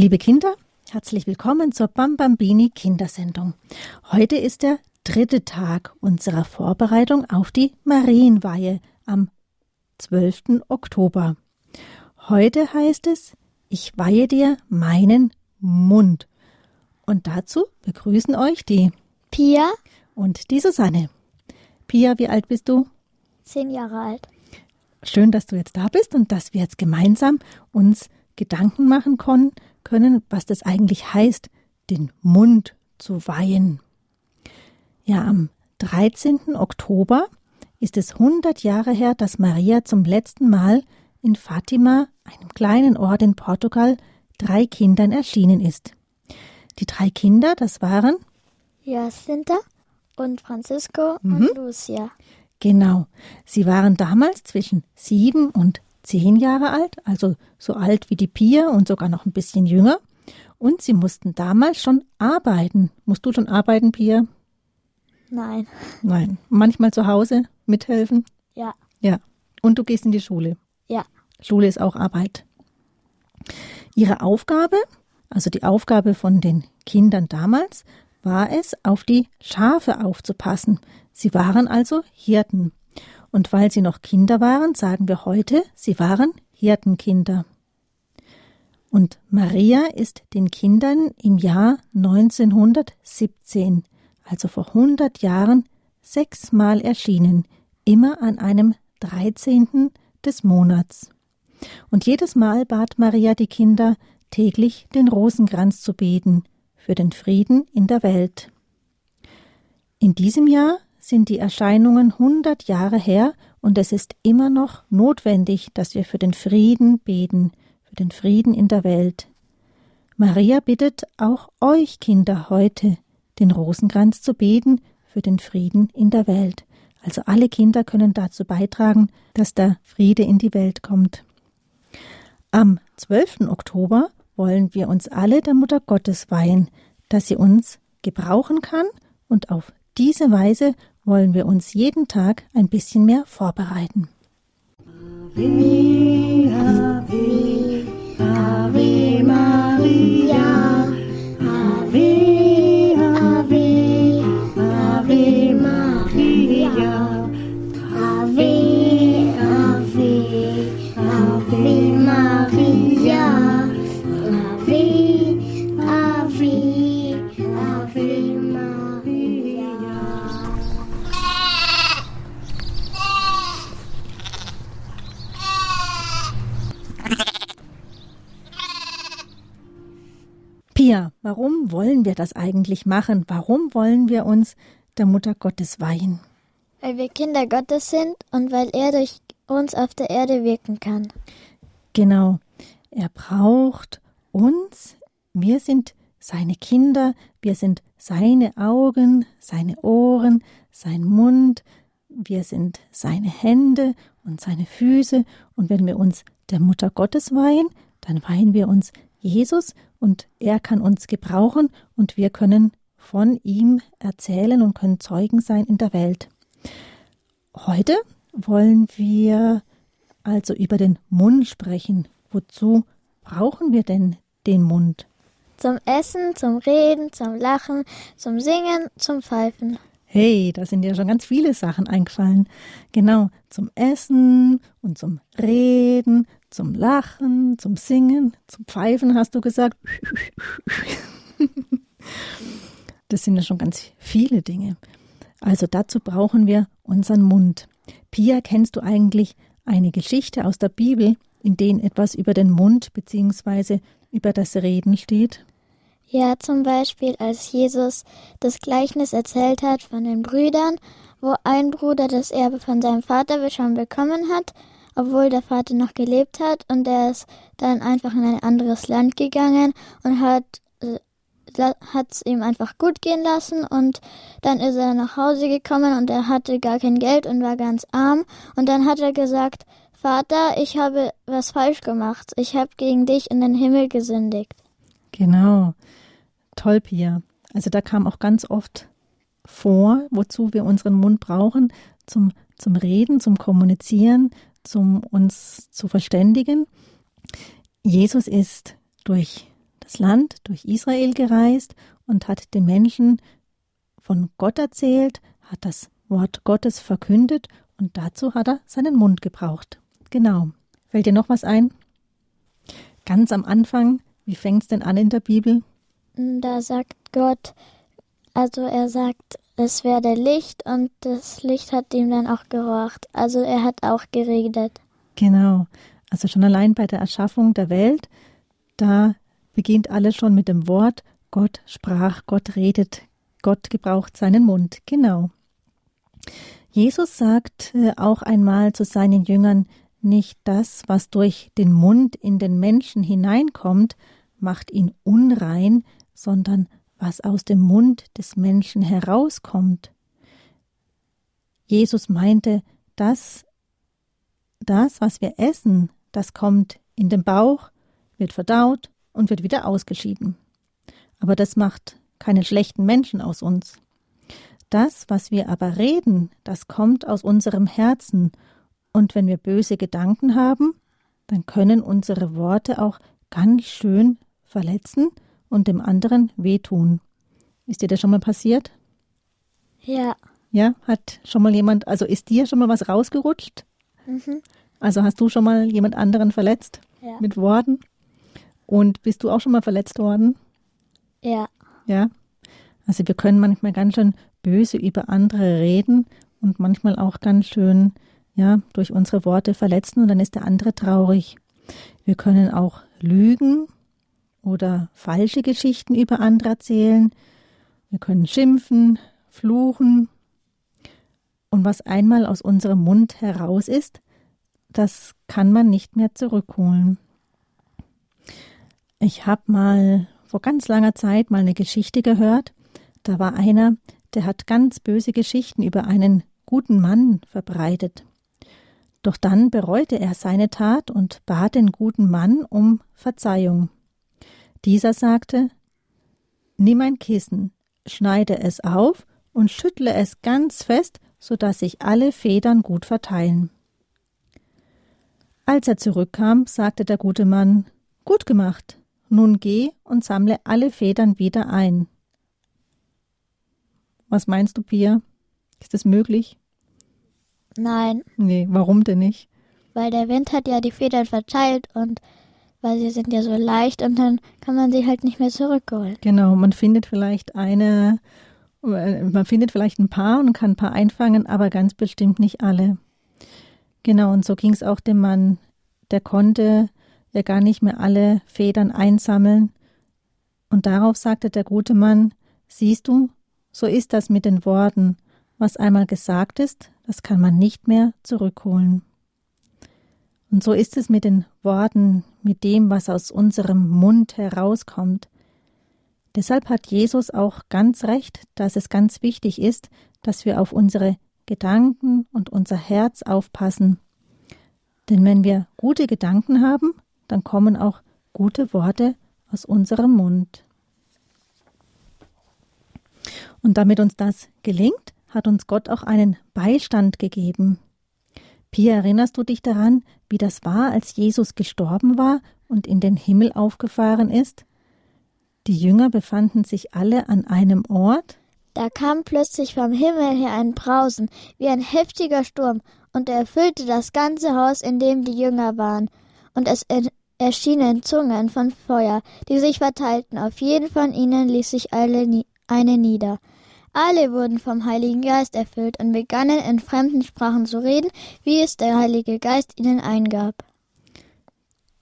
Liebe Kinder, herzlich willkommen zur Bambambini Kindersendung. Heute ist der dritte Tag unserer Vorbereitung auf die Marienweihe am 12. Oktober. Heute heißt es, ich weihe dir meinen Mund. Und dazu begrüßen euch die Pia und die Susanne. Pia, wie alt bist du? Zehn Jahre alt. Schön, dass du jetzt da bist und dass wir jetzt gemeinsam uns Gedanken machen können, können, was das eigentlich heißt, den Mund zu weihen. Ja, am 13. Oktober ist es 100 Jahre her, dass Maria zum letzten Mal in Fatima, einem kleinen Ort in Portugal, drei Kindern erschienen ist. Die drei Kinder, das waren Jacinta und Francisco Mhm. und Lucia. Genau. Sie waren damals zwischen sieben und zehn Jahre alt, also so alt wie die Pia und sogar noch ein bisschen jünger. Und sie mussten damals schon arbeiten. Musst du schon arbeiten, Pia? Nein. Nein. Manchmal zu Hause mithelfen? Ja. Ja. Und du gehst in die Schule. Ja. Schule ist auch Arbeit. Ihre Aufgabe, also die Aufgabe von den Kindern damals, war es, auf die Schafe aufzupassen. Sie waren also Hirten. Und weil sie noch Kinder waren, sagen wir heute, sie waren Hirtenkinder. Und Maria ist den Kindern im Jahr 1917, also vor 100 Jahren, sechsmal erschienen, immer an einem 13. des Monats. Und jedes Mal bat Maria die Kinder, täglich den Rosenkranz zu beten für den Frieden in der Welt. In diesem Jahr sind die Erscheinungen 100 Jahre her und es ist immer noch notwendig, dass wir für den Frieden beten, für den Frieden in der Welt. Maria bittet auch euch Kinder heute, den Rosenkranz zu beten für den Frieden in der Welt. Also alle Kinder können dazu beitragen, dass der Friede in die Welt kommt. Am 12. Oktober wollen wir uns alle der Mutter Gottes weihen, dass sie uns gebrauchen kann und auf diese Weise wollen wir uns jeden Tag ein bisschen mehr vorbereiten. Ave wollen wir das eigentlich machen? Warum wollen wir uns der Mutter Gottes weihen? Weil wir Kinder Gottes sind und weil er durch uns auf der Erde wirken kann. Genau, er braucht uns, wir sind seine Kinder, wir sind seine Augen, seine Ohren, sein Mund, wir sind seine Hände und seine Füße und wenn wir uns der Mutter Gottes weihen, dann weihen wir uns Jesus und er kann uns gebrauchen und wir können von ihm erzählen und können Zeugen sein in der Welt. Heute wollen wir also über den Mund sprechen. Wozu brauchen wir denn den Mund? Zum Essen, zum Reden, zum Lachen, zum Singen, zum Pfeifen. Hey, da sind ja schon ganz viele Sachen eingefallen. Genau, zum Essen und zum Reden, zum Lachen, zum Singen, zum Pfeifen hast du gesagt. Das sind ja schon ganz viele Dinge. Also dazu brauchen wir unseren Mund. Pia, kennst du eigentlich eine Geschichte aus der Bibel, in denen etwas über den Mund bzw. über das Reden steht? Ja, zum Beispiel, als Jesus das Gleichnis erzählt hat von den Brüdern, wo ein Bruder das Erbe von seinem Vater schon bekommen hat, obwohl der Vater noch gelebt hat, und der ist dann einfach in ein anderes Land gegangen und hat hat es ihm einfach gut gehen lassen und dann ist er nach Hause gekommen und er hatte gar kein Geld und war ganz arm und dann hat er gesagt, Vater, ich habe was falsch gemacht. Ich habe gegen dich in den Himmel gesündigt. Genau. Toll, Pia. Also da kam auch ganz oft vor, wozu wir unseren Mund brauchen, zum, zum Reden, zum Kommunizieren, zum uns zu verständigen. Jesus ist durch das Land, durch Israel gereist und hat den Menschen von Gott erzählt, hat das Wort Gottes verkündet und dazu hat er seinen Mund gebraucht. Genau. Fällt dir noch was ein? Ganz am Anfang, wie fängt es denn an in der Bibel? Da sagt Gott, also er sagt, es werde Licht und das Licht hat ihm dann auch gehorcht. Also er hat auch geredet. Genau. Also schon allein bei der Erschaffung der Welt, da beginnt alles schon mit dem Wort Gott sprach, Gott redet, Gott gebraucht seinen Mund. Genau. Jesus sagt äh, auch einmal zu seinen Jüngern, nicht das, was durch den Mund in den Menschen hineinkommt, macht ihn unrein, sondern was aus dem Mund des Menschen herauskommt. Jesus meinte, dass das, was wir essen, das kommt in den Bauch, wird verdaut und wird wieder ausgeschieden. Aber das macht keine schlechten Menschen aus uns. Das, was wir aber reden, das kommt aus unserem Herzen, und wenn wir böse Gedanken haben, dann können unsere Worte auch ganz schön verletzen und dem anderen wehtun. Ist dir das schon mal passiert? Ja. Ja, hat schon mal jemand, also ist dir schon mal was rausgerutscht? Mhm. Also hast du schon mal jemand anderen verletzt Ja. mit Worten? Und bist du auch schon mal verletzt worden? Ja. Ja. Also wir können manchmal ganz schön böse über andere reden und manchmal auch ganz schön, ja, durch unsere Worte verletzen und dann ist der andere traurig. Wir können auch lügen oder falsche Geschichten über andere erzählen. Wir können schimpfen, fluchen. Und was einmal aus unserem Mund heraus ist, das kann man nicht mehr zurückholen. Ich habe mal vor ganz langer Zeit mal eine Geschichte gehört. Da war einer, der hat ganz böse Geschichten über einen guten Mann verbreitet. Doch dann bereute er seine Tat und bat den guten Mann um Verzeihung. Dieser sagte Nimm ein Kissen, schneide es auf und schüttle es ganz fest, so dass sich alle Federn gut verteilen. Als er zurückkam, sagte der gute Mann Gut gemacht, nun geh und sammle alle Federn wieder ein. Was meinst du, Pia? Ist das möglich? Nein, Nee, warum denn nicht? weil der Wind hat ja die Federn verteilt und weil sie sind ja so leicht und dann kann man sie halt nicht mehr zurückholen. Genau, man findet vielleicht eine, äh, man findet vielleicht ein paar und kann ein paar einfangen, aber ganz bestimmt nicht alle. Genau, und so ging es auch dem Mann. Der konnte ja gar nicht mehr alle Federn einsammeln. Und darauf sagte der gute Mann, siehst du, so ist das mit den Worten. Was einmal gesagt ist, das kann man nicht mehr zurückholen. Und so ist es mit den Worten, mit dem, was aus unserem Mund herauskommt. Deshalb hat Jesus auch ganz recht, dass es ganz wichtig ist, dass wir auf unsere Gedanken und unser Herz aufpassen. Denn wenn wir gute Gedanken haben, dann kommen auch gute Worte aus unserem Mund. Und damit uns das gelingt, hat uns Gott auch einen Beistand gegeben. Pia, erinnerst du dich daran, wie das war, als Jesus gestorben war und in den Himmel aufgefahren ist? Die Jünger befanden sich alle an einem Ort, Da kam plötzlich vom Himmel her ein Brausen, wie ein heftiger Sturm, und er erfüllte das ganze Haus, in dem die Jünger waren. Und es er erschienen Zungen von Feuer, die sich verteilten. Auf jeden von ihnen ließ sich alle nie eine nieder. Alle wurden vom Heiligen Geist erfüllt und begannen in fremden Sprachen zu reden, wie es der Heilige Geist ihnen eingab.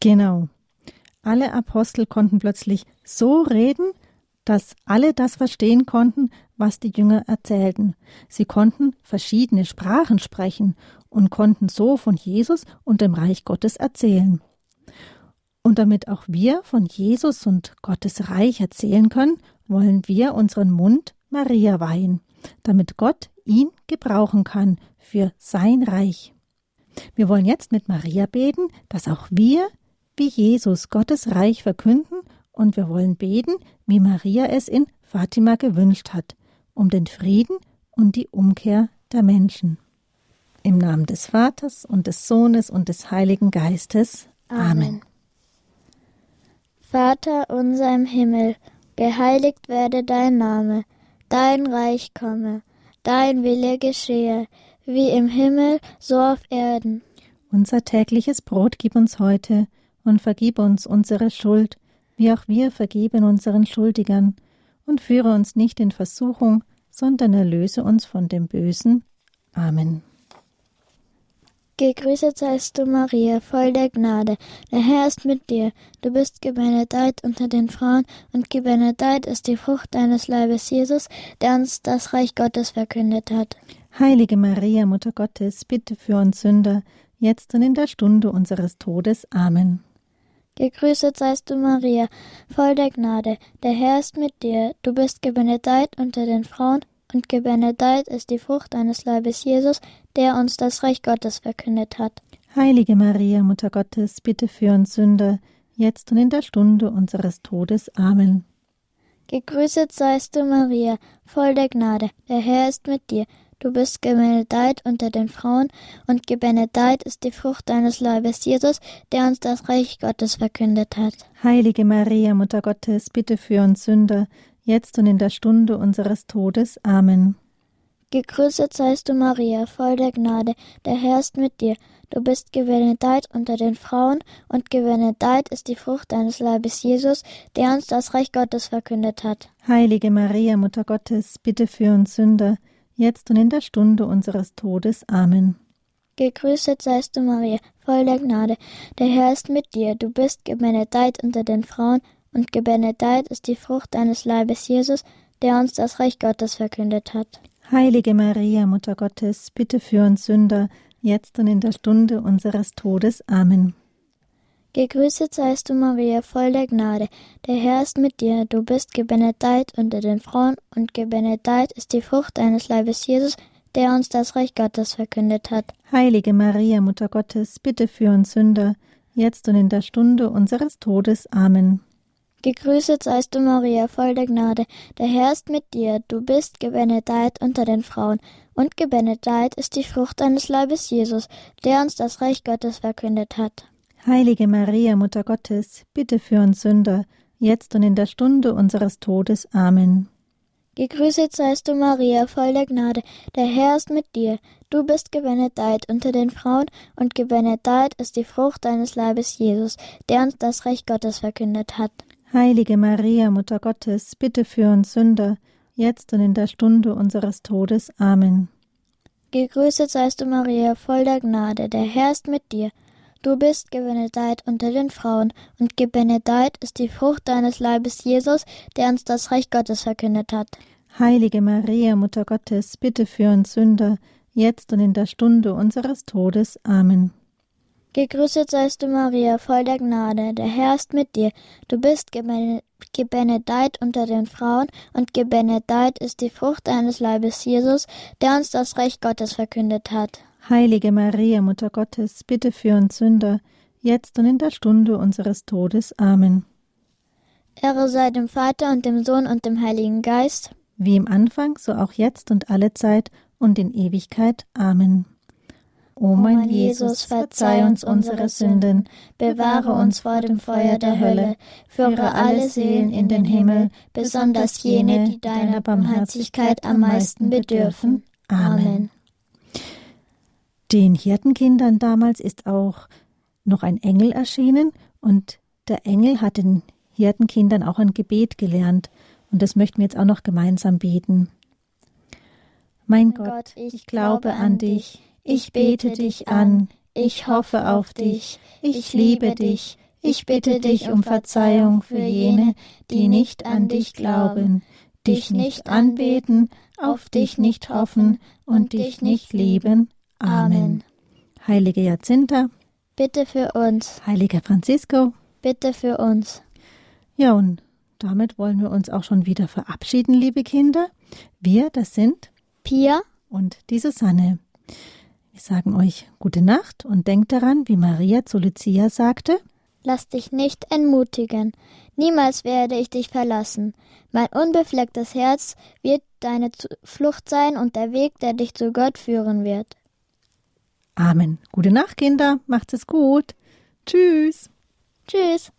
Genau. Alle Apostel konnten plötzlich so reden, dass alle das verstehen konnten, was die Jünger erzählten. Sie konnten verschiedene Sprachen sprechen und konnten so von Jesus und dem Reich Gottes erzählen. Und damit auch wir von Jesus und Gottes Reich erzählen können, wollen wir unseren Mund Maria weihen, damit Gott ihn gebrauchen kann für sein Reich. Wir wollen jetzt mit Maria beten, dass auch wir wie Jesus Gottes Reich verkünden und wir wollen beten, wie Maria es in Fatima gewünscht hat, um den Frieden und die Umkehr der Menschen. Im Namen des Vaters und des Sohnes und des Heiligen Geistes. Amen. Vater unser im Himmel, geheiligt werde dein Name, dein Reich komme, dein Wille geschehe, wie im Himmel, so auf Erden. Unser tägliches Brot gib uns heute und vergib uns unsere Schuld, wie auch wir vergeben unseren Schuldigern, und führe uns nicht in Versuchung, sondern erlöse uns von dem Bösen. Amen. Gegrüßet seist du, Maria, voll der Gnade. Der Herr ist mit dir. Du bist gebenedeit unter den Frauen, und gebenedeit ist die Frucht deines Leibes, Jesus, der uns das Reich Gottes verkündet hat. Heilige Maria, Mutter Gottes, bitte für uns Sünder, jetzt und in der Stunde unseres Todes. Amen. Gegrüßet seist du, Maria, voll der Gnade. Der Herr ist mit dir. Du bist gebenedeit unter den Frauen, und gebenedeit ist die Frucht deines Leibes, Jesus, der uns das Reich Gottes verkündet hat. Heilige Maria, Mutter Gottes, bitte für uns Sünder, jetzt und in der Stunde unseres Todes. Amen. Gegrüßet seist du, Maria, voll der Gnade. Der Herr ist mit dir. Du bist gebenedeit unter den Frauen, und gebenedeit ist die Frucht deines Leibes, Jesus, der uns das Reich Gottes verkündet hat. Heilige Maria, Mutter Gottes, bitte für uns Sünder, jetzt und in der Stunde unseres Todes. Amen. Gegrüßet seist du, Maria, voll der Gnade, der Herr ist mit dir. Du bist gebenedeit unter den Frauen, und gebenedeit ist die Frucht deines Leibes, Jesus, der uns das Reich Gottes verkündet hat. Heilige Maria, Mutter Gottes, bitte für uns Sünder, jetzt und in der Stunde unseres Todes. Amen. Gegrüßet seist du, Maria, voll der Gnade, der Herr ist mit dir. Du bist gebenedeit unter den Frauen, und gebenedeit ist die Frucht deines Leibes, Jesus, der uns das Reich Gottes verkündet hat. Heilige Maria, Mutter Gottes, bitte für uns Sünder, jetzt und in der Stunde unseres Todes. Amen. Gegrüßet seist du, Maria, voll der Gnade. Der Herr ist mit dir. Du bist gebenedeit unter den Frauen, und gebenedeit ist die Frucht deines Leibes, Jesus, der uns das Reich Gottes verkündet hat. Heilige Maria, Mutter Gottes, bitte für uns Sünder, jetzt und in der Stunde unseres Todes. Amen. Gegrüßet seist du, Maria, voll der Gnade. Der Herr ist mit dir. Du bist gebenedeit unter den Frauen, und gebenedeit ist die Frucht deines Leibes, Jesus, der uns das Reich Gottes verkündet hat. Heilige Maria, Mutter Gottes, bitte für uns Sünder, jetzt und in der Stunde unseres Todes. Amen. Gegrüßet seist du, Maria, voll der Gnade. Der Herr ist mit dir. Du bist gebenedeit unter den Frauen, und gebenedeit ist die Frucht deines Leibes, Jesus, der uns das Reich Gottes verkündet hat. Heilige Maria, Mutter Gottes, bitte für uns Sünder, jetzt und in der Stunde unseres Todes. Amen. Gegrüßet seist du, Maria, voll der Gnade. Der Herr ist mit dir. Du bist gebenedeit unter den Frauen, und gebenedeit ist die Frucht deines Leibes, Jesus, der uns das Reich Gottes verkündet hat. Heilige Maria, Mutter Gottes, bitte für uns Sünder, jetzt und in der Stunde unseres Todes. Amen. Gegrüßet seist du, Maria, voll der Gnade. Der Herr ist mit dir. Du bist gebenedeit unter den Frauen, und gebenedeit ist die Frucht deines Leibes, Jesus, der uns das Recht Gottes verkündet hat. Heilige Maria, Mutter Gottes, bitte für uns Sünder, jetzt und in der Stunde unseres Todes. Amen. Ehre sei dem Vater und dem Sohn und dem Heiligen Geist. Wie im Anfang, so auch jetzt und alle Zeit und in Ewigkeit. Amen. O mein Jesus, verzeih uns unsere Sünden, bewahre uns vor dem Feuer der Hölle, führe alle Seelen in den Himmel, besonders jene, die deiner Barmherzigkeit am meisten bedürfen. Amen. Den Hirtenkindern damals ist auch noch ein Engel erschienen und der Engel hat den Hirtenkindern auch ein Gebet gelernt und das möchten wir jetzt auch noch gemeinsam beten. Mein Gott, ich glaube an dich ich bete dich an, ich hoffe auf dich, ich liebe dich, ich bitte dich um Verzeihung für jene, die nicht an dich glauben, dich nicht anbeten, auf dich nicht hoffen und dich nicht lieben. Amen. Heilige Jacinta, bitte für uns. Heiliger Francisco, bitte für uns. Ja, und damit wollen wir uns auch schon wieder verabschieden, liebe Kinder. Wir, das sind Pia und die Susanne. Wir sagen euch gute Nacht und denkt daran, wie Maria zu Lucia sagte, Lass dich nicht entmutigen, niemals werde ich dich verlassen. Mein unbeflecktes Herz wird deine Flucht sein und der Weg, der dich zu Gott führen wird. Amen. Gute Nacht, Kinder, macht's es gut. Tschüss. Tschüss.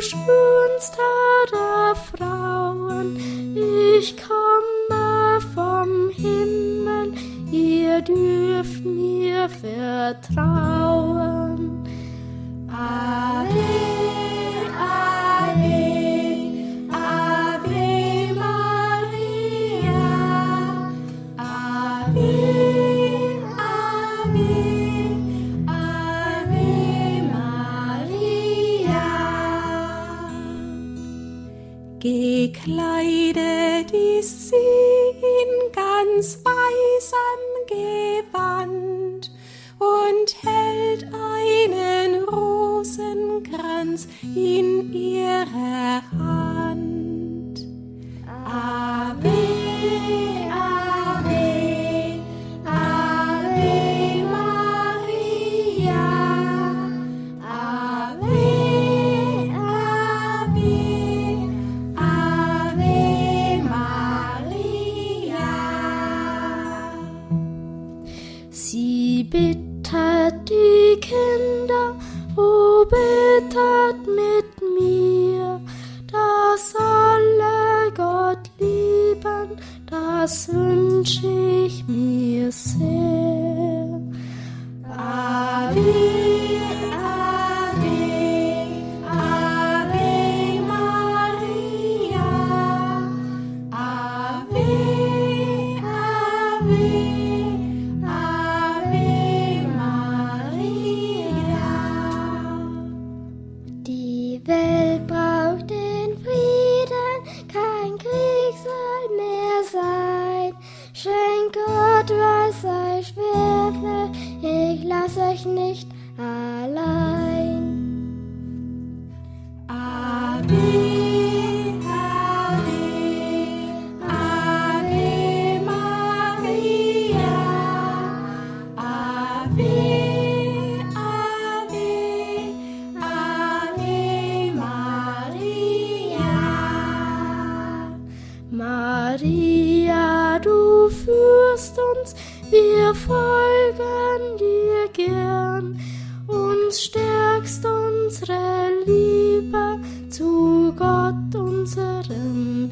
Schönster der Frauen? Ich komme vom Himmel, ihr dürft mir vertrauen. Ave, Gekleidet ist sie in ganz weißem Gewand und hält einen Rosenkranz in ihrer Hand. Sie bittet die Kinder, oh bittet Was euch schwerfällt, ich lass euch nicht allein. Ave Maria. Du führst uns, wir folgen dir gern. Und stärkst unsere Liebe zu Gott, unserem